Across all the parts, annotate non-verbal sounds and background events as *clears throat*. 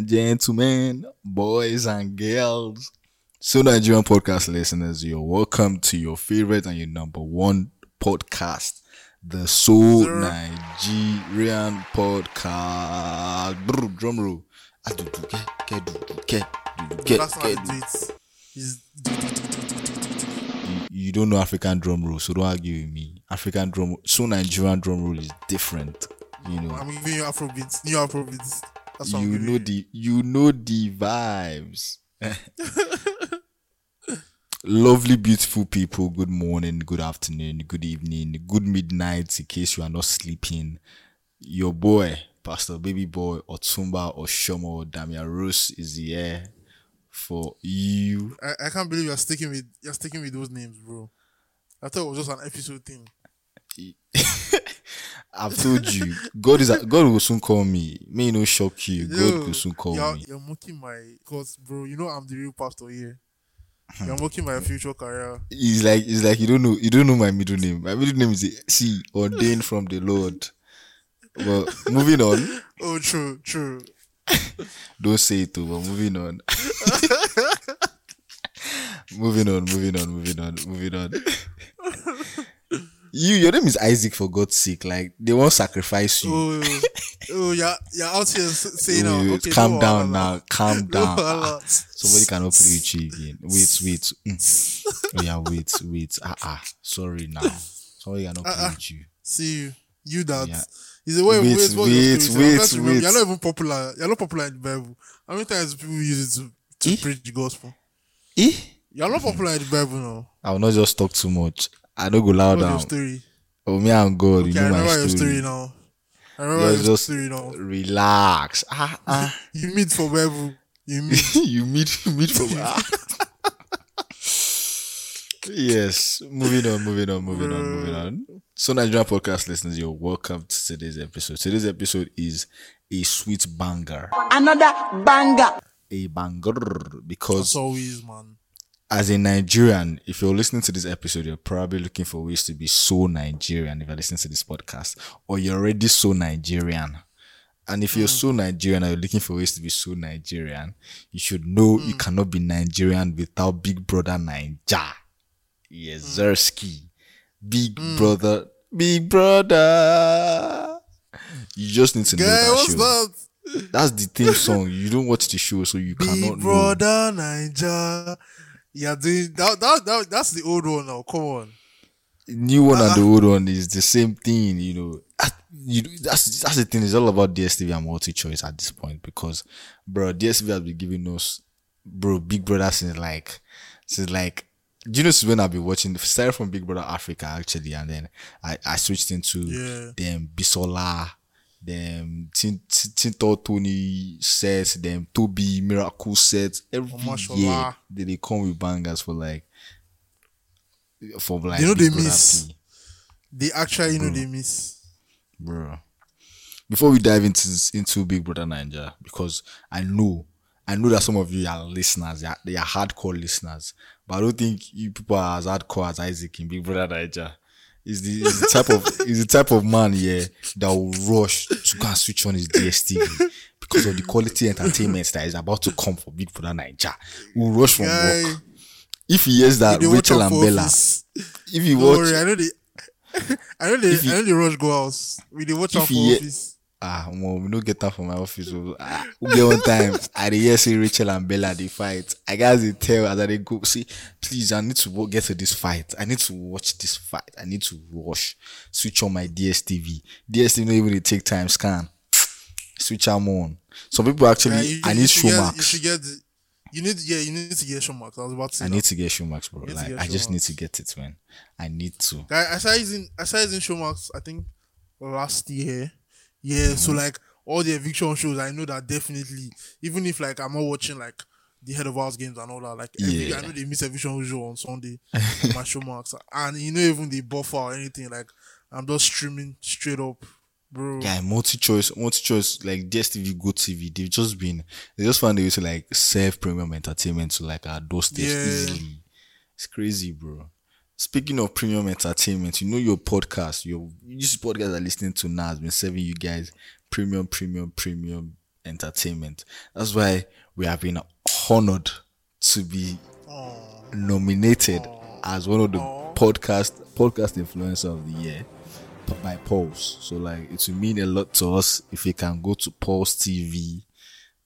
and gentlemen, boys and girls. So, Nigerian podcast listeners, you're welcome to your favorite and your number one podcast, the So Nigerian podcast. Brr, drum roll. Adudu, ke, ke, dudu, ke, dudu, ke, That's how ke, I dudu. do it. Is You, you don't know African drum roll, so don't argue with me. African drum, so Nigerian drum roll is different. You know, I'm giving you Afrobeats, new Afrobeats. That's you know the you know the vibes. *laughs* Lovely, beautiful people. Good morning, good afternoon, good evening, good midnight. In case you are not sleeping, your boy, Pastor Baby Boy, Otumba, Oshomo, Damian Rose is here for you. I, I can't believe you're sticking with you're sticking with those names, bro. I thought it was just an episode thing. *laughs* I've told you, God is a, God will soon call me. May no shock you. God Yo, will soon call you're, me. You're mocking my cause, bro. You know I'm the real pastor here. Hmm. You're mocking my future career. It's like it's like you don't know you don't know my middle name. My middle name is C ordained from the Lord. But moving on, *laughs* Oh, true, true. *laughs* don't say it too, but *laughs* moving on. moving on, moving on, moving on, moving on. You your name is Isaac for God's sake. Like they won't sacrifice you. Oh, oh, yeah, you're out here saying, Oh, now, okay, calm down now. Calm *laughs* down. Ah, somebody cannot play with you again. Wait, wait. Mm. *laughs* Oh yeah, wait, wait. Ah ah. Sorry now. Somebody cannot play Uh-uh. with you. See you, you that. Yeah. Is the way Wait, wait, wait, wait, wait, wait. You're not even popular. You're not popular in the Bible. How many times people use it to, to Eh? preach the gospel? Eh? You're not popular in the Bible now. I will not just talk too much. I don't go loud What's your down. story? Oh, me and God, you Okay, I know my remember your story. story now. I remember Yeah, your just story now. relax. Ah, *laughs* ah. You meet for Bible. You *laughs* meet. you meet, you meet from. Ah. *laughs* yes, moving on, moving on, moving on, moving on. So, Nigerian podcast listeners, you're welcome to today's episode. Today's episode is a sweet banger, Another banger. a banger because As always, man. As a Nigerian, if you're listening to this episode, you're probably looking for ways to be so Nigerian if you're listening to this podcast, or you're already so Nigerian. And if you're hmm. so Nigerian and you're looking for ways to be so Nigerian, you should know you hmm. cannot be Nigerian without Big Brother Naija. Yes, hmm. Zersky. Big Brother, Big Brother. You just need to know that what's show. that? That's the theme song. *laughs* You don't watch the show, so you cannot Big know. Brother Naija. Yeah, doing that, that, that. That's the old one now. Come on. new one and the Uh-uh. old one is the same thing, you know. Ah, You, that's that's the thing. It's all about DSTV and multi choice at this point because, bro, DSTV has been giving us, bro, Big Brother since like, since like, do you know since when I've been watching? Started from Big Brother Africa actually, and then I I switched into Yeah. them Bisola, them Tin- Tin- Tinto Tony sets, them Toby Miracle sets. Every Omashola. year they, they come with bangers for like, for like You know they miss. They actually know they miss. bro. Before we dive into into Big Brother Naija, because I know, I know that some of you are listeners, they are, they are hardcore listeners, but I don't think you people are as hardcore as Isaac in Big Brother Naija. Is the, is the type of is the type of man yeah that will rush to go and switch on his DSTV because of the quality entertainment that is about to come for Big Brother Naija. Will rush from Guy, work. If he hears that Rachel and Bella, office. if he Don't watch worry, I know they. *laughs* I know you- I know the rush go house. We they watch out for you- office. Ah well, we no get that from my office so ah we get one time i dey hear say rachel and bella dey fight i gats dey tell as i dey go say please i need to get to this fight i need to watch this fight i need to rush switch on my dstv dstv no even dey take time scan switch am on some people actually Yeah, you- i need should get- You showmax should get. the- You need. Yeah, you need to get Showmax. I was about to say i that. need to get showmax bro like i just need to get it man i need to Guy, I started using I started using Showmax. I think last year. Yeah, so Mm-hmm. like all the eviction shows, I know that definitely. Even if like I'm not watching like the head of house games and all that, like every, Yeah. I know they miss eviction show on Sunday *laughs* my Showmax, and you know even the buffer or anything like I'm just streaming straight up, bro. Yeah, multi-choice, multi-choice, like DSTV, Go TV, they've just been, they just found a way to like serve premium entertainment to like our doorsteps Yeah. easily. It's crazy, bro. Speaking of premium entertainment, you know your podcast, your this podcast are listening to now has been serving you guys premium, premium, premium entertainment. That's why we have been honored to be nominated as one of the podcast podcast influencer of the year by Pulse. So like it will mean a lot to us if you can go to Pulse TV.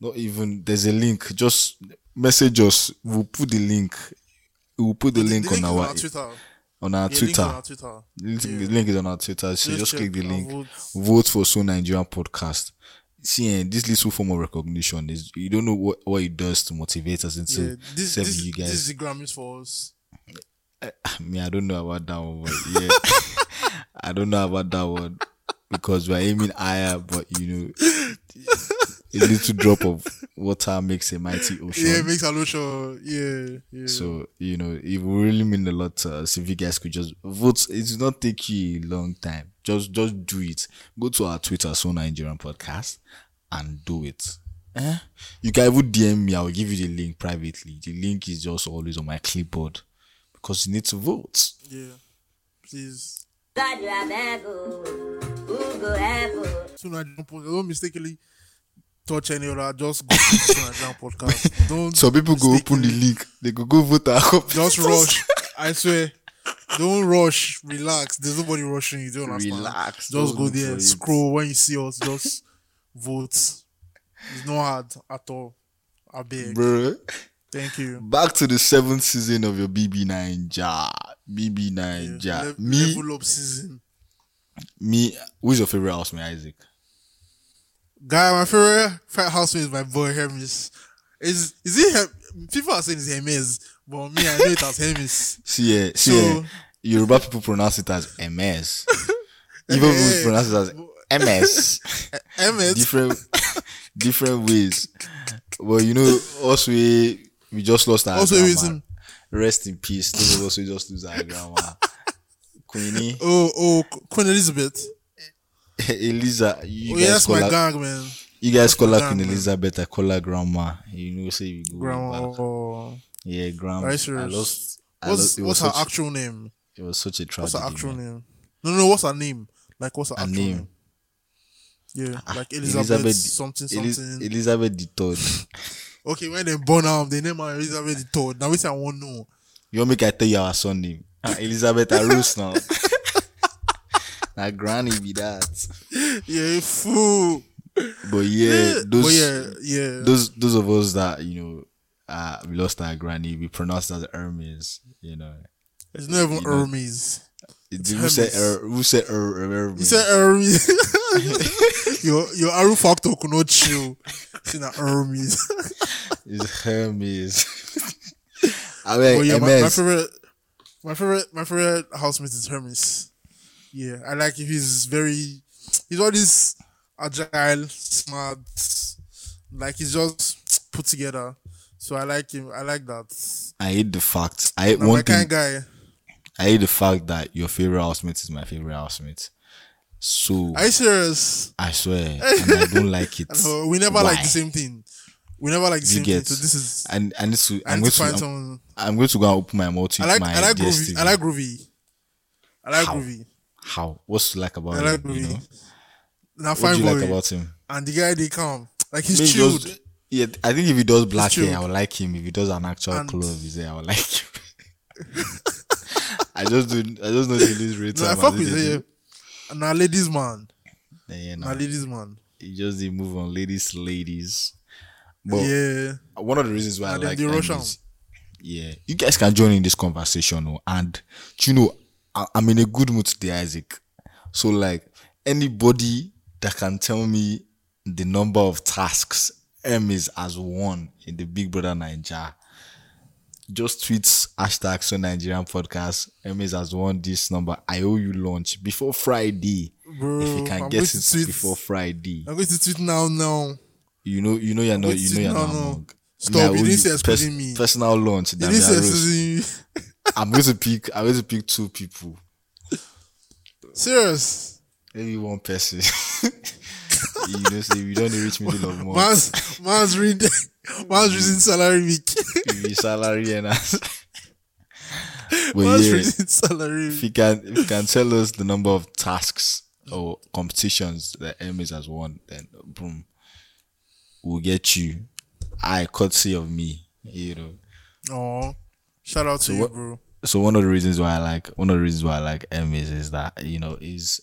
Not even there's a link. Just message us. We'll put the link. We'll put the, link, the on our on Twitter. on our Yeah, link Twitter. on our Twitter. The link, Yeah. link is on our Twitter. So Just just, click the link. vote. Vote for So Nigerian Podcast. See, eh, this little form of recognition is you don't know what, what it does to motivate us into Yeah, this, serving this, you this is the Grammys for us. *laughs* Me, I don't know about that one, but yeah, *laughs* I don't know about that one because we're aiming higher, but you know, *laughs* a little drop of water makes a mighty ocean. Yeah, it makes Alosha. Yeah, yeah. So you know, it will really mean a lot to us if you guys could just vote. It will not take you a long time. Just just do it. Go to our Twitter, So Nigerian Podcast, and do it. Eh? You can even DM me. I will give you the link privately. The link is just always on my clipboard because you need to vote. yeah. Please. God you have ever, who go ever. So Nigerian podcast. Don't mistakenly touch any other. Just go to Nigerian podcast. *laughs* Don't. Some people go open the link. They go go vote our Just rush. *laughs* I swear. Don't rush. Relax. There's nobody rushing you. Don't understand. Relax. Just go there. Scroll when you see us. Just vote. It's not hard at all. I beg. Bro. Thank you. Back to the seventh season of your BB Naija. BB Naija. Le- me, level up season. me. Who's your favorite housemate, Isaac? Guy, my favorite favorite housemate is my boy Hermes. Is is it Her- people are saying it's Hermes, but me I know it as Hermes. See, yeah, see, So- yeah, Yoruba people pronounce it as MS. *laughs* Even people pronounce it as MS. MS. *laughs* different, different ways. But you know, us we we just lost our Also, grandma. reason- Rest in peace. Those of us who just lose our grandma, *laughs* Queenie, Oh oh Queen Elizabeth. *laughs* Eliza. You oh guys that's call my her, gang man. you guys call her Queen. Elizabeth. I call her grandma. You know, say we go Grandma. back. Yeah, grandma. You I lost. I What's lost, what's her actual name? It was such a What's tragedy. her actual man. name? No no what's her name? Like what's her, Her actual name? name? Yeah, like Elizabeth Elizabeth, the- something Eliz- something. Elizabeth the third. *laughs* okay, when they born am, they name her Elizabeth the third. Now which I want know. You want me to tell you our son name? Ah, Elizabeth Arus now. *laughs* now granny be that. *laughs* Yeah, fool. But yeah, those but yeah, yeah. those those of us that you know uh we lost our granny, we pronounced as Hermes, you know. It's not even Hermes. It- Who said. Her- who said Her- Her- Hermes? You said Hermes. *laughs* *laughs* your your Aru factor could not chill. It's not Hermes. It's Hermes. I mean, yeah, my, my favorite, my favorite, my favorite housemate is Hermes. Yeah, I like him. He's very, he's always agile, smart. Like he's just put together. So I like him. I like that. I hate the fact. I hate one kind thing. guy. I hate the fact that your favorite housemate is my favorite housemate. So Are you serious? I swear, and I don't *laughs* like it. No, we never like the same thing. We never like the You same get- thing. So this is. And to. I I'm going to find I'm, someone. I'm going to go and open my multi. I like. I like DSTV. groovy. I like groovy. I like How? groovy. How? What's to like about I like him? You know? Now What do you boy. like about him? and the guy they come like he's Maybe chilled. just- yeah, I think if he does black hair. I would like him. If he does an actual And- color of his hair, I would *laughs* like him. I just do. I just know the lose rate. No, I fuck with him. Now ladies man. Yeah, Now no, ladies man. he just did move on ladies, ladies. But yeah. one of the reasons why I And then like they them is, yeah, you guys can join in this conversation, oh, and you know, I, I'm in a good mood today, Isaac. So like anybody that can tell me the number of tasks Hermes has won in the Big Brother Naija, just tweets hashtag so Nigerian podcast. Hermes has won this number. I owe you lunch before Friday. Bro, if you can I'm get it tweet- before Friday, I'm going to tweet now now. you know, you know, you're not, you know, you're no, not no. among. Stop, you didn't say pers- me. Personal lunch. It Damian is I'm going to pick. I'm going to pick two people. Serious. Maybe one person. *laughs* you know, say we don't reach middle of month. Man's man's reading *laughs* man's reading salary week. Maybe salary and us. *laughs* but man's yeah, reading salary if you can, if you can tell us the number of tasks or competitions that Hermes has won, then boom. will get you. I courtesy of me, you know. Oh, shout out to you, bro. So one of the reasons why I like one of the reasons why I like Emmys is that you know is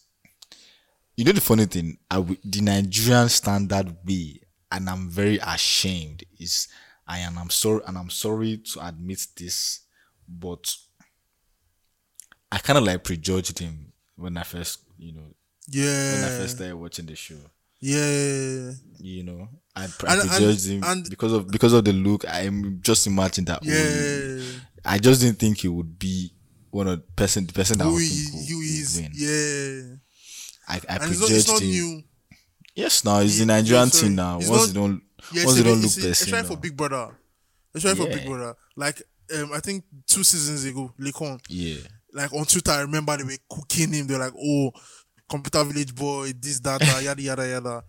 you know the funny thing I w- the Nigerian standard way and I'm very ashamed is I am I'm sorry and I'm sorry to admit this but I kind of like prejudged him when I first you know yeah when I first started watching the show yeah, you know I, I And- and- prejudged him and- because of because of the look I just imagine that oh, yeah. I just didn't think he would be one of the person the person that Who would he, who would is? win. Yeah, I, I and it's not, it's prejudged him. new. Yes, now he's He- the Nigerian yeah, team now. It's Once not- don't Yeah, once it's don't look person Especially for. Big Brother. Especially for Big Brother. Like, um, I think two seasons ago, Laycon, Yeah. like on Twitter, I remember they were cooking him. They're like, oh, computer village boy, this, that, that, yada, yada, yada.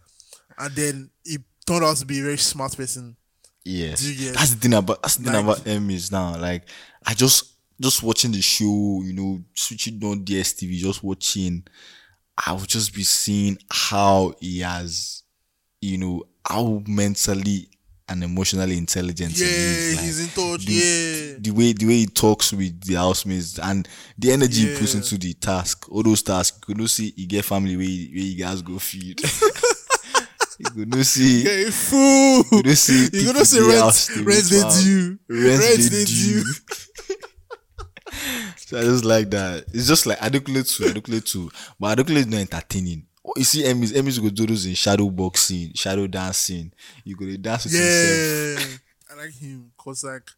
And then he turned out to be a very smart person. Yes. That's the thing about that's the thing Like- about Emmys now. Like I just just watching the show, you know, switching on DSTV, just watching, I would just be seeing how he has, you know, how mentally and emotionally intelligent Yeah, is. Like, he's in touch. the, yeah. the way the way he talks with the housemates and the energy he puts into the task, all those tasks, you could not see he get family where he, where you guys go feed. *laughs* you could not see Yeah, you fool. you could not see You're people gonna say rent, rent they due. Rent they due. so I just like that. It's just like Adekunle too, Adekunle too. But Adekunle is not entertaining. Oh, you see Emmys, Emmys go do those in shadow boxing, shadow dancing. You go dance with. Yeah, I like him because like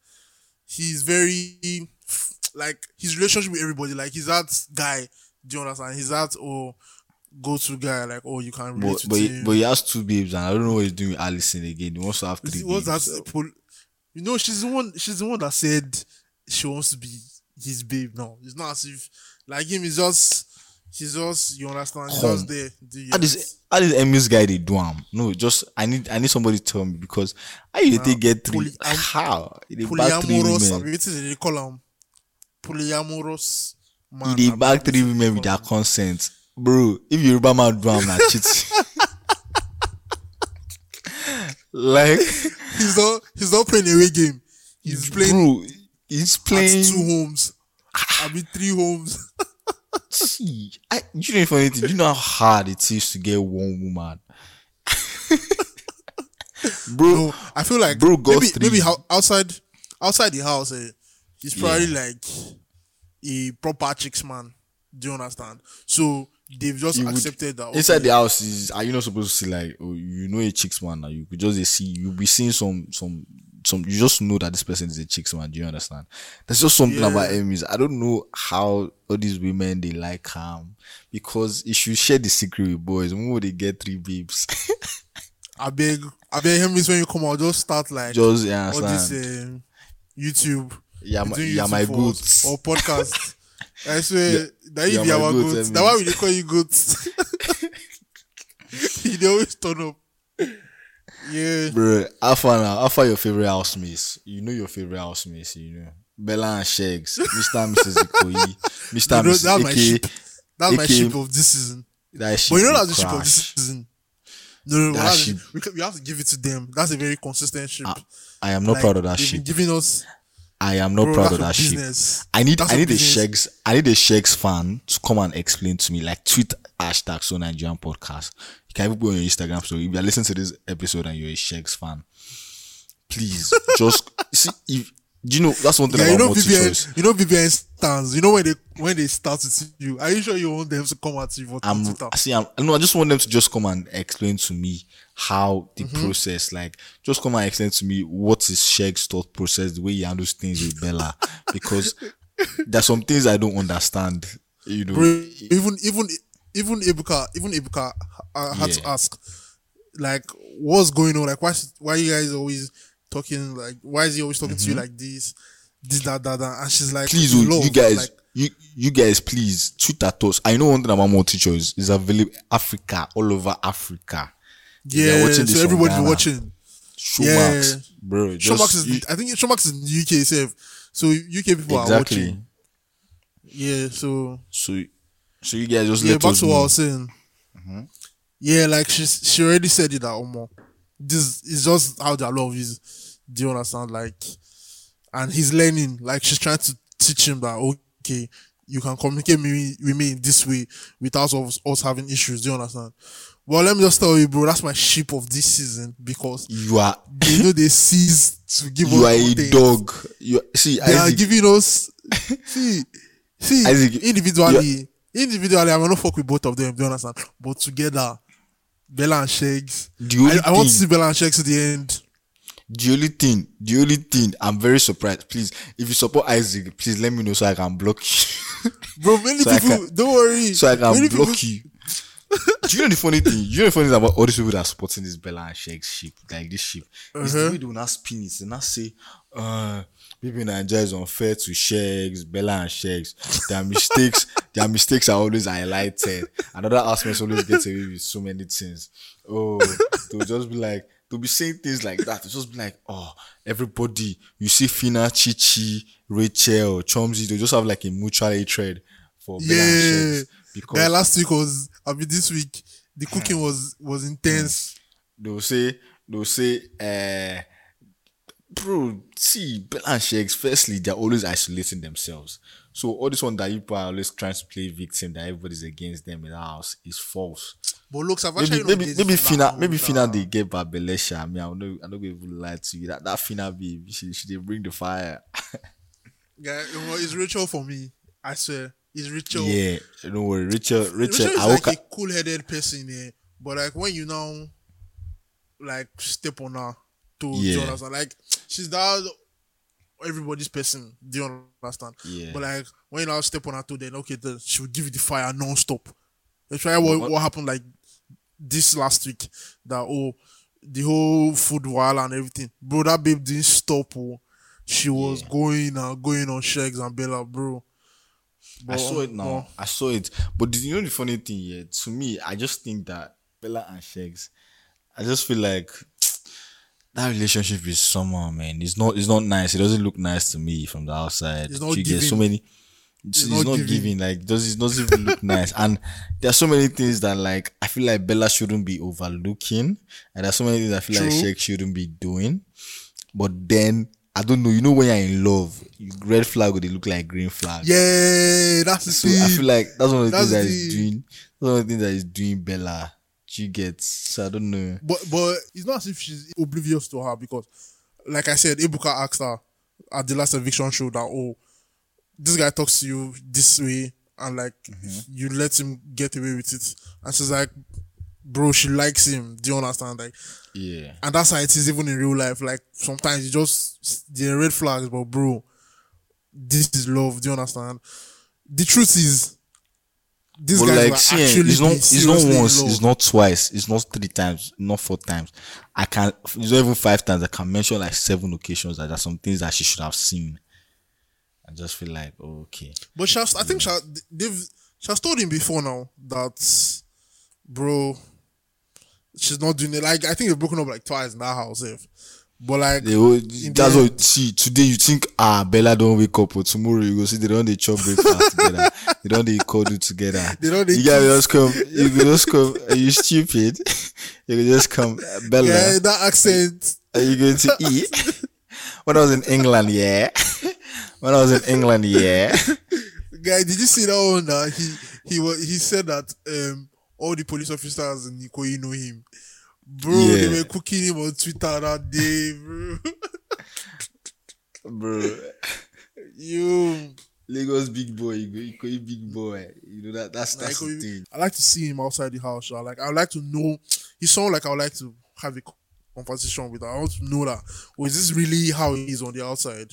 he's very like his relationship with everybody. Like he's that guy. Do you understand? He's that oh, or go to guy. Like oh, you can relate But to but he, him. but he has two babes and I don't know what he's doing with Allysyn again. He wants to have three What's babes. that? Pol- You know, she's the one. She's the one that said she wants to be his babe. Now it's not as if like him. Is just he's just you understand. He's Home. just there. Do you How this how this Emmys guy they do am? No, just I need I need somebody to tell me because how you dey take get three? poly- am- how he dey back three polyamorous? women? What is it they call him? Polyamorous man. dey back three women with their consent, bro. If Yoruba man do am na cheat. *laughs* like He's not. He's not playing away game. He's playing bro, he's at playing. two homes. I mean three homes. *laughs* See, I, you know funny thing. You know how hard it is to get one woman, *laughs* bro. No, I feel like Bro maybe maybe outside outside the house, eh, he's probably like a proper chicks man. Do you understand? So they've just You would- accepted that. Inside okay, the house is are you not supposed to see like oh you know a chicks man now you could just see you'll be seeing some some some you just know that this person is a chicks man do you understand there's just something Yeah. about Emmys I don't know how all these women they like him because if you share the secret with boys when will they get three babes *laughs* I beg, I beg him is when you come out, just start like just you all this um, YouTube. yeah my, yeah my goods or podcast. *laughs* I swear Yeah, that yeah, if you are I that's why we call you goats. *laughs* he dey always turn up. Yeah. bro Alpha now Alpha your favorite housemates you know your favorite housemates you know Bella and Sheggz *laughs* Mr and Mrs Ikoyi Mr and Mrs that's my ship. That's my ship of this season. that shit But you know that's the ship of this season. No, no. That that's- ship- we, we have to give it to them. That's a very consistent ship. I am not Like, proud of that been giving us I am not bro, proud of that shit. business. I need That's I a need a. Sheggz I need a Sheggz fan to come and explain to me like tweet hashtag so Nigerian podcast. You can even put on your Instagram story. If you're listening to this episode and you're a Sheggz fan, please just *laughs* see if do you know that's one thing Yeah, you know choice. You know BBN stands. You know when they when they start with you. Are you sure you want them to come at you for I'm see I'm no I just want them to just come and explain to me how the Mm-hmm. process like just come and explain to me what is Sheggz's thought process, the way he handles things with Bella. because there's some things I don't understand. You know, Bro, even even even Ebuka even Ebuka I had to ask like what's going on like why why you guys always talking like why is he always talking to you like this this that that, that and she's like Mm-hmm. please, oh, "Love," you guys, like you you guys, please tweet at us. I know one thing about multi choice is available Africa all over Africa. Yeah watching so everybody's watching Showmax, Yeah. bro. Just, Showmax is you- I think Showmax is in the UK itself so UK people are exactly. watching yeah so So, so you guys just yeah let back us to what I was saying yeah like she's she already said it that Omo this is just how their love is. Do you understand? Like, and he's learning. Like she's trying to teach him that okay, you can communicate me with me in this way without us, us having issues. Do you understand? Well, let me just tell you, bro. That's my sheep of this season because You are they know they cease to give you us are a dog. You see, They are giving us see see Isaac, individually. Individually, I will not fuck with both of them. Do you understand? But together, Bella and Sheggz. The only I, I want to see Bella and Sheggz to the end. the only thing, the only thing, I'm very surprised. Please, if you support Isaac, please let me know so I can block you. *laughs* Bro, many So people can- don't worry. so I can many block people, you. Do you know the funny thing? You know the funny thing about all these people that are supporting this Bella and Sheggz's ship, like this ship, is the Uh-huh. way they will not spin it. They not say, uh, maybe Nigeria is unfair to Sheggz, Bella and Sheggz. Their mistakes, *laughs* their mistakes are always highlighted. Another aspect always gets away with so many things. Oh, they'll just be like, they'll be saying things like that. They'll just be like, oh, everybody, you see Phyna, Chichi, Rachel, Chomzy, they'll just have like a mutual hatred for Bella and yeah. Sheggz. Because Guy, last week was, I mean, this week, the cooking was was intense. they'll say they'll say uh bro see Bella and Sheggz firstly they're always isolating themselves. So all this one that people are always trying to play victim that everybody's against them in the house is false. But looks, I've maybe actually maybe maybe dated Phyna maybe Phyna they get Babelesha I mean not I'm not gonna even lie to you. That that Phyna babe she she they bring the fire. Yeah, it it's Rachel for me. I swear, it's Rachel. yeah don't worry. Rachel Rachel Rachel is I like a cool-headed person, yeah. But like when you now, like step on her to do you Yeah. understand? Like she's that everybody's person. Do you understand? Yeah. But like when you now step on her to, then okay, then she will give you the fire non-stop. That's why what, What- what happened like this last week. That oh, the whole food wall and everything, bro. That babe didn't stop. Oh, she was Yeah. going and going on Sheggz and Bella, bro. I saw it um, now. I saw it. But did you know the funny thing here? To me, I just think that Bella and Sheggz, I just feel like that relationship is somehow, man. It's not it's not nice. It doesn't look nice to me from the outside. It's not you get so many it's, It's it's not giving. giving. Like does it doesn't even look *laughs* nice. And there are so many things that like I feel like Bella shouldn't be overlooking. And there's so many things I feel like True. Sheggz shouldn't be doing. But then I don't know, you know when you're in love, you- red flag or they look like green flag. Yeah, that's the So. I feel like that's one of the That's things that is doing. That's one of the things that is doing Bella. She gets. So I don't know. But but it's not as if she's oblivious to her because, like I said, Ebuka asked her at the last eviction show that oh, this guy talks to you this way and like mm-hmm. you let him get away with it, and she's like, bro, she likes him. Do you understand? Like, Yeah. and that's how it is even in real life. Like sometimes you just there are red flags, but bro, this is love. Do you understand? The truth is. These But guys like, see, eh, actually it's not. It's not once. love. It's not twice. It's not three times. Not four times. I can. It's not even five times. I can mention like seven occasions that there's some things that she should have seen. I just feel like oh, okay. But she has, I think she has, they've she has told him before now that, bro, she's not doing it. Like I think they've broken up like twice in that house. If, but like They will, that's what see today you think ah Bella don't wake up but tomorrow you go see they don't they chop breakfast together *laughs* they don't they cuddle together They don't dey you kiss. just come you can just come are you stupid *laughs* you can just come Bella yeah, that accent. are you going to eat *laughs* when I was in England yeah when I was in England yeah Guy, did you see that one? That he he was he said that um all the police officers in Ikoyi know him. Bro, they were cooking him on Twitter that day, bro. *laughs* bro you, Lagos big boy you you big boy you know that that's like, that's the thing I like to see him outside the house. sha. Like I like to know. He's someone like I would like to have a conversation with. I want to know that. Oh, is this really how he is on the outside?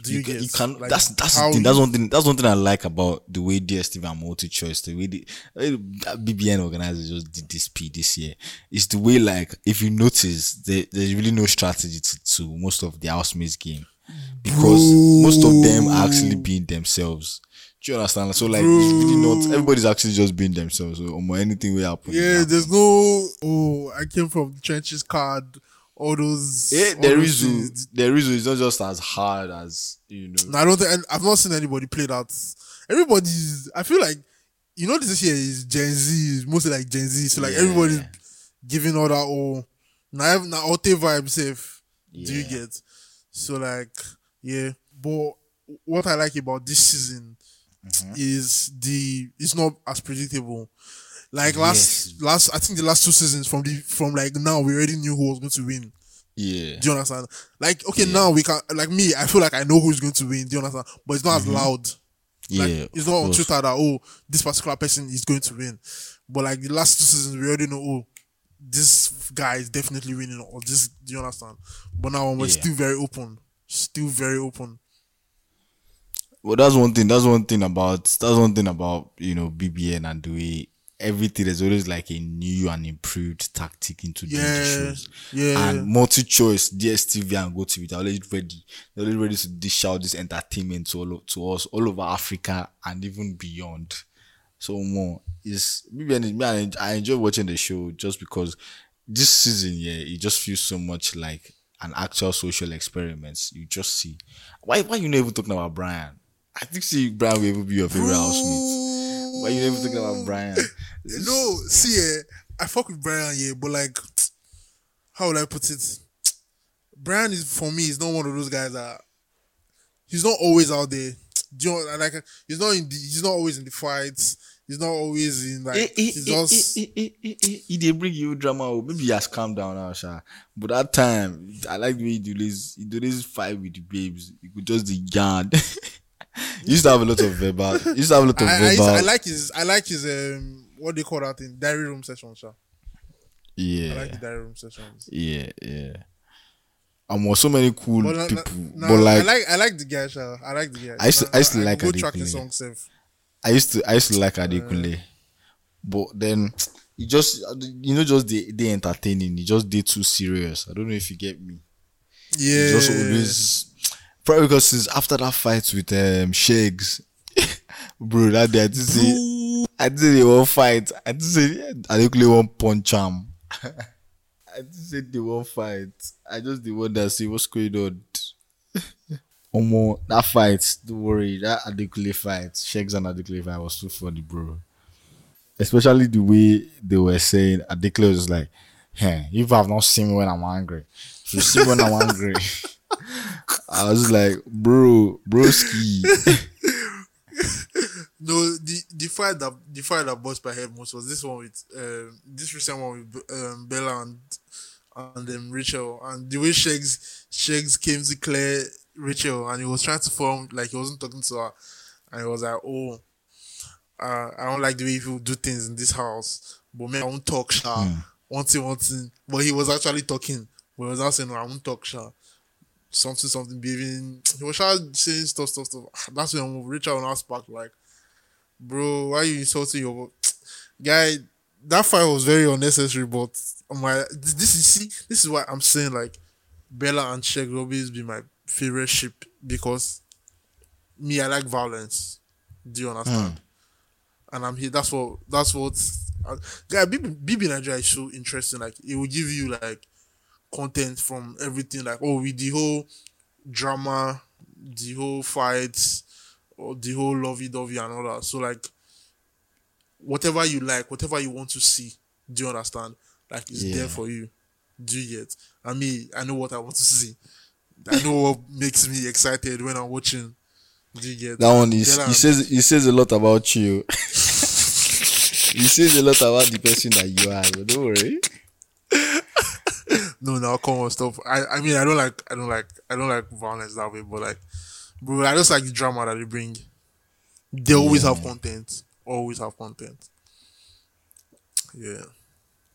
Do you, you, get? you can like, that's that's the thing. That's one thing. That's one thing I like about the way DSTV and multi choice. The way the, eh, the BBN organizers just did this P this year. It's the way like if you notice, there, there's really no strategy to, to most of the housemates game because most of them are actually being themselves. Do you understand? So like it's really not. Everybody's actually just being themselves. So almost anything will happen. Yeah, there's no. Oh, I came from the trenches card. All those. Yeah, all there those is. things. There is. It's not just as hard as you know. No, I don't think I've not seen anybody play that. Everybody's. I feel like you know this year is Gen Z, is mostly like Gen Z. So like Yeah. everybody's giving all that. Oh, Now now Ote vibe safe. Do you get? So like yeah. But what I like about this season Mm-hmm. is the it's not as predictable. Like last last I think the last two seasons from the from like now we already knew who was going to win. Yeah. Do you understand? Like okay now we can like me I feel like I know who's going to win. Do you understand? But it's not as loud. Like, Mm-hmm. yeah. it's not on. Twitter that oh this particular person is going to win, but like the last two seasons we already know oh this guy is definitely winning or this. Do you understand? But now we're Yeah. still very open, still very open. Well, that's one thing. That's one thing about that's one thing about you know BBN and the way everything. There's always like a new and improved tactic into doing the Yeah, shows. yeah. And multi-choice, DSTV and GoTV, they're already ready. They're already ready to dish out this entertainment to all to us all over Africa and even beyond. So more is BBN. is- Me, I I enjoy watching the show just because this season, yeah, it just feels so much like an actual social experiment. You just see why why you not even talking about Bryann. I think see Bryann will even be your favorite housemate. Why you not even talking about Bryann? No, see, eh, I fuck with Bryann, yeah, but like, how would I put it? Bryann is for me. He's not one of those guys that he's not always out there. Do you know, like he's not in the, he's not always in the fights. He's not always in like Eh, eh, he's eh, just eh, eh, eh, eh, He dey bring you drama. oh. Maybe he has calmed down now, Sha. But that time, I like the way he do this. He do this fight with the babes. He could just the yarn. *laughs* he used to have a lot of verbal. He used to have a lot of I, I, verbal. I like his I like his um what they call that thing diary room sessions. Sha. yeah, I like the diary room sessions. yeah, yeah. And more so many cool But, people. but like, I like I like the guy. Sha. I like the guy. I used to- I used to like go Adekunle. track his song safe. I used to I used to like Adekunle, but then he just you know just they they entertaining. He just they too serious. I don't know if you get me. Yeah, just always probably because since after that fight with um Sheggz, *laughs* bro, that day I did say I did say they won't fight. I did say Adekunle won't punch him. *laughs* I did say they won't fight. I just the one that see what's going on. *laughs* Omo, that fight, don't worry, that Adekunle fight, Sheggz and Adekunle fight was too funny, bro. Especially the way they were saying Adekunle was like, hey, you have not seen me when I'm angry. If you see when I'm angry. I was just like, bro, broski. *laughs* No, the the fight that the fight that bust my head most was this one with um this recent one with um Bella and and um, Rachel. And the way Sheggz Sheggz came to clear Rachel and he was trying to form like he wasn't talking to her. And he was like oh uh, I don't like the way you do things in this house. But man I won't talk sha. One thing one thing. But he was actually talking. But he was not saying no I won't talk sha something something behaving *tsk* he was saying stuff stuff stuff that's when Rachel now sparked like bro, why you insulting your *tsk* guy? That fight was very unnecessary, but my this this is see this is why I'm saying like Bella and Sheggz will always be my favorite ship because me I like violence. Do you understand? And I'm here. That's what. That's what. Uh, guy, BB, BB Nigeria is so interesting. Like it will give you like content from everything. Like oh, with the whole drama, the whole fights, or the whole lovey dovey and all that. So like, whatever you like, whatever you want to see, do you understand? Like it's Yeah. there for you. Do you get? I mean, I know what I want to see. I know what *laughs* makes me excited when I'm watching. Do you get? That one is he says he says a lot about you. *laughs* he says a lot about the person that you are, but don't worry. No, no, come on, stop. I, I mean, I don't like, I don't like, I don't like violence that way. But like, bro, I just like the drama that they bring. They always have content. Always have content. Yeah.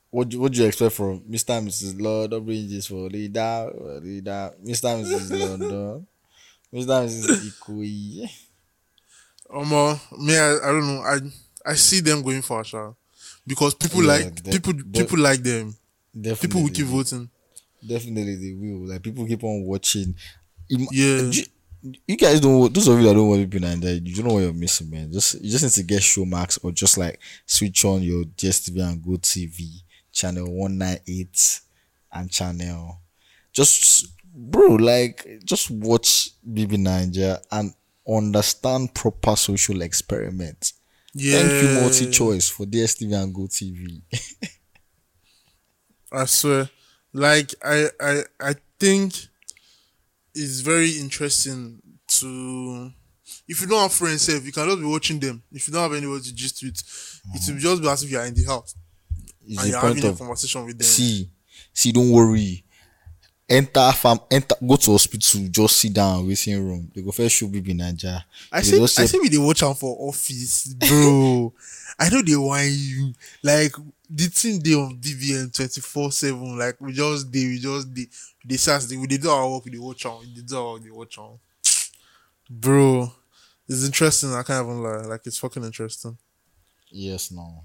What do- what do you expect from Mr. and Mrs. Lord? Don't bring this for leader, leader, Mr. and Mrs. London, *laughs* Mr. and Mrs. Ikoyi. Um, uh, me, I, I don't know. I I see them going for Asha because people Yeah, like they- people they- people like them. Definitely, People will keep voting. Definitely they will. Like people keep on watching. Yeah. you, guys don't. Those of you that don't watch people that you don't know what you're missing, man. Just you just need to get Showmax or just like switch on your DSTV and Go TV channel one nine eight and channel. Just bro, like just watch BB Naija and understand proper social experiment. Yeah. Thank you, multi choice for DSTV and Go TV. *laughs* I swear. Like I I I think it's very interesting to if you don't have friends, sef, you can just be watching them. If you don't have anybody to gist with, it will just be as if you are in the house It's and you're having a conversation with them. see, see, don't worry. Enter farm, enter, go to hospital, just sit down, waiting room. They go first show baby Naija. I They say, I say- we dey watch am for office, bro. *laughs* I know they whine you. Like the thing dey on BBN twenty four seven. Like we just dey, we just dey, dey search, we dey do our work, we dey watch on. we dey do our work, we dey watch on. Bro, it's interesting. I can't even lie. Like it's fucking interesting. Yes, no.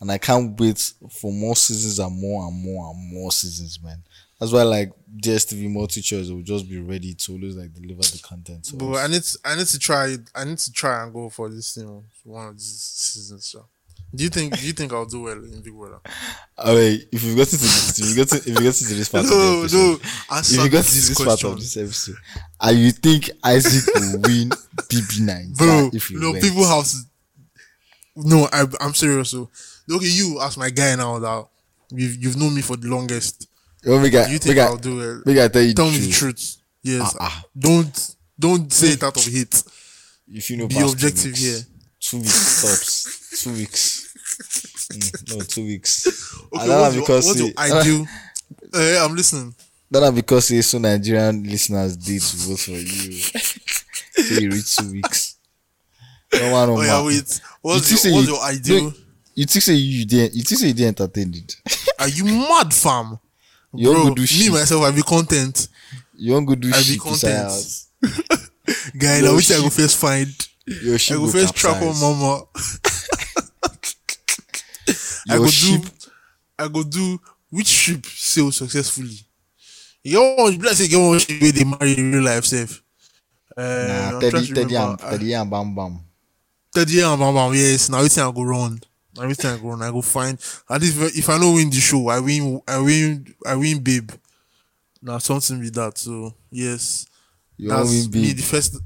And I can't wait for more seasons and more and more and more seasons, man. That's why like DSTV multi choice will just be ready to always like deliver the content. But. I need, to, I need to try. it. I need to try and go for this thing one of these seasons. So. Do you think? Do you think I'll do well in Big Brother? *laughs* I mean, if you've gotten to this, if you gotten, if you gotten to this part of the episode, no. if you got to this this part question. of this episode, and you think Isaac will win BB9, bro. if you no, went. people have to. No, I, I'm serious. So, okay, you as my guy now that you've you've known me for the longest. You want me guy, You think I'll do well? make I tell you Tell me the truth. Yes. Ah. Don't don't say it out of hate. If you know, Be two objective weeks, here. Two weeks tops. two weeks. Mm, *laughs* no, two weeks. Okay, And what's, your, because what's your ideal? *laughs* Eh, I'm listening. That because say so Nigerian listeners did vote for you. say you reach two weeks. No one, no Oh yeah, wait. What's You your, what's you- your ideal? no, You think say you didn't? You think say you didn't entertain it? Are you mad, fam? You Bro, go do me shit? myself, I be content. You want go do I be shit inside content. house? *laughs* Guy, Yo, now which I go first find. Your I go first trap on mama. I go ship, do I go do which ship sail successfully. You get one, like say you get one ship where they marry in real life safe. Uh, nah, Teddy, Teddy, and Teddy and Bam Bam. Teddy and Bam Bam, yes. Now everything I go run. Now everything I go run. I go find. At least if, if I don't win the show, I win. I win. I win, babe. Now something with that. So yes, You want win me the first.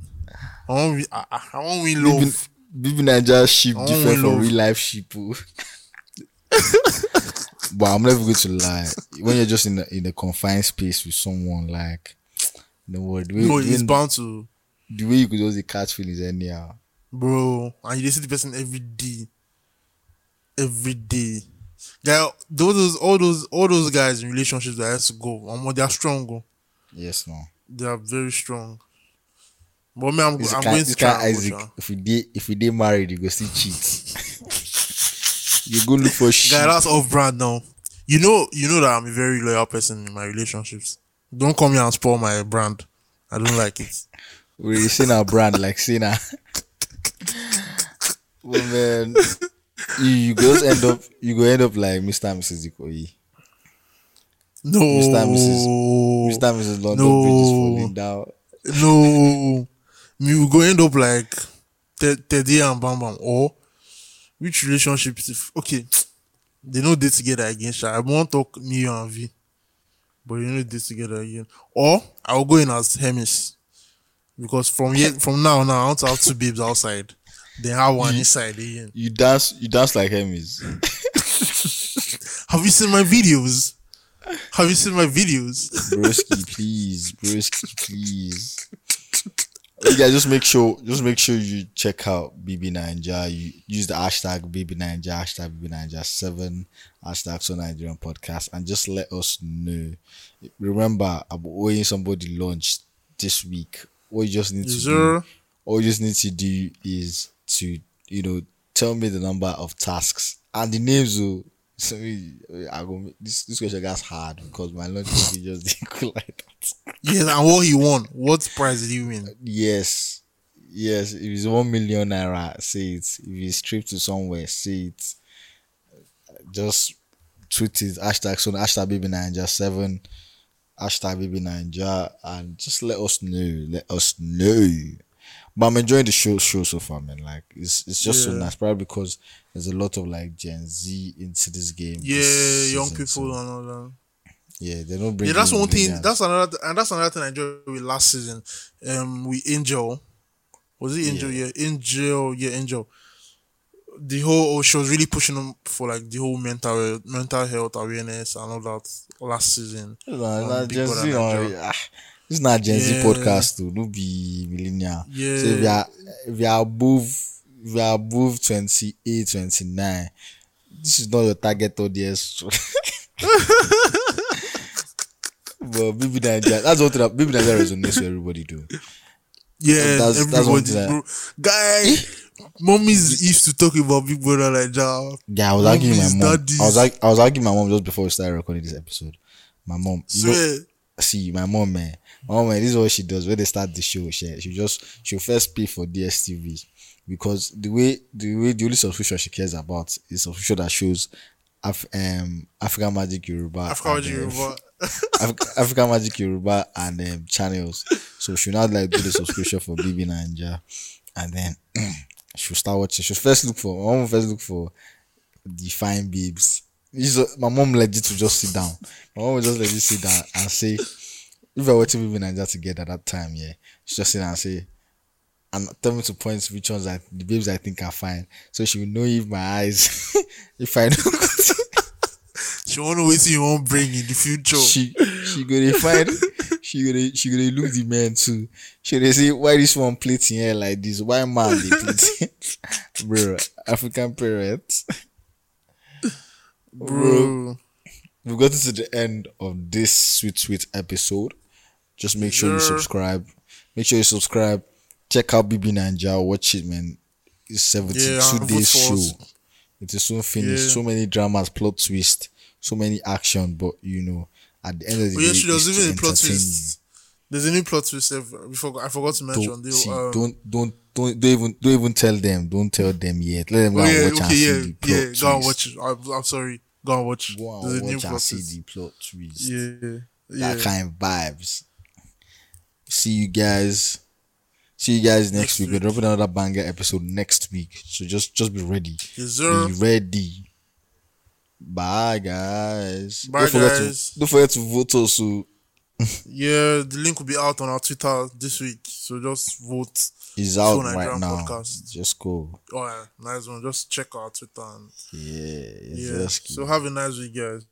I want. win- I, I I want win love. Bibi Naija ship different from real life ship. *laughs* *laughs* but I'm never going to lie. When you're just in a, in a confined space with someone, like, no word. The way, No, it's bound to, the way you could just catch feelings anyhow. bro. And you see the person every day, every day. Yeah, those all those all those guys in relationships that has to go. Um, they are strong. oh. Yes, no. They are very strong. But me, I'm, I'm kind, going to try Isaac. If we did, if we did married, you go still cheat. *laughs* you go look for *laughs* shit. Guy, that's off brand now. You know, you know that I'm a very loyal person in my relationships. Don't come here and spoil my brand. I don't like it. We're seeing our brand like Sina. *laughs* well, man, you, you go end up, you go end up like Mr. and Mrs. Ikoyi. No, Mr. and Mr. and Mrs. London No. Bridge is falling down. no. Will go end up like Teddy and Bam Bam. Or which relationships? If, okay, *tsk* they know date together again. Sha. I won't talk me and V, but you know date together again. Or I will go in as Hemis because from here, *laughs* from now on I want to have two babes outside. Then have one inside again. You dance, you dance like Hermes. *laughs* Have you seen my videos? Have you seen my videos? Broski, *laughs* please, Broski, please. Guys just make sure, just make sure you check out BB Naija. You use the hashtag BB Naija, hashtag BB Naija seven, hashtag So Nigerian podcast, and just let us know. Remember, I'm owing somebody lunch this week. What you just need to do, all you just need to do is to, you know, tell me the number of tasks and the names. Oh, *laughs* so I go. This this question gets hard because my lunch is just *laughs* like that. Yes, and what he won? What prize did he win? Yes. Yes. If it's one million naira, see it. If it's trip to somewhere, see it. Just tweet it. Hashtag so hashtag baby ninja seven. Hashtag baby ninja and just let us know. Let us know. But I'm enjoying the show show so far, man. Like it's it's just so nice. Probably because there's a lot of like Gen Z into this game. Yeah, young people so, and all that. Yeah, they don't bring. Yeah, that's one thing. That's another, and that's another thing I enjoyed with last season. Um, with Angel, was it Angel? Yeah, Angel. Yeah, Angel. the whole she was really pushing them for like the whole mental mental health awareness and all that last season. It's not, on not Big Gen Z, no, ah, This is not Gen Z Yeah. podcast too. No be millennial. Yeah. So if you are if you are above if you are above 28, 29, this is not your target audience. *laughs* *laughs* but Baby Nigeria, that's what that Baby Nigeria resonates with everybody do. Yeah, That's- that's everybody, thing bro. Guy, mommies used to talk about Big Brother like that. Yeah, I was arguing my mom. daddies. I was I was arguing my mom just before we started recording this episode. My mom, you know, see my mom man my mom man this is what she does when they start the show she she just she'll first pay for dstv because the way the way the only subscription she cares about is subscription that shows Af- um african magic yoruba Africa and, Magic um, Yoruba. Af- african magic yoruba and um, channels so she'll not like do the subscription for BB Naija and then *clears throat* she'll start watching she'll first look for my mom first look for the fine babes. Is- my mom legit to just sit down. My mom just legit sit down and say, if we're watching Baby Nigeria together at that time, yeah, she just sit down and say, and tell me to point which ones I, the babes I think are fine. So she will know if my eyes, *laughs* if I know, *laughs* She want to wait till you won't bring in the future. she she go to find, she gonna she go to look the man too. She gonna say why this one plating here like this? Why man they? *laughs* Bro, African parents. bro. we've gotten to the end of this sweet sweet episode just make sure you subscribe make sure you subscribe check out BB Naija watch it man it's 72 Yeah, days show us. it is soon finished Yeah. so many dramas plot twist so many action but you know at the end of the Oh, day she it's even a plot twist. There's a new plot twist. eh, Before I forgot to mention. don't, They, see, um, don't don't don't don't even don't even tell them don't tell them yet let them go oh, and yeah, watch and okay, see yeah, the plot yeah. Go and watch it. I'm, I'm sorry. Go and watch. go There's and a new watch plot and see twist. the plot twist Yeah, yeah. that kind of vibes. See you guys. See you guys next, Next week. week. We're dropping another banger episode next week. So just just be ready. Yes. Be ready. Bye guys. Bye, don't forget guys. To, don't forget to vote oh. also. *laughs* Yeah, the link will be out on our Twitter this week. So just vote. It's out So right Nigerian now. podcast. Just go. Oh, yeah, nice one. Just check our Twitter. And, Yeah. yeah. Just So have a nice week, guys.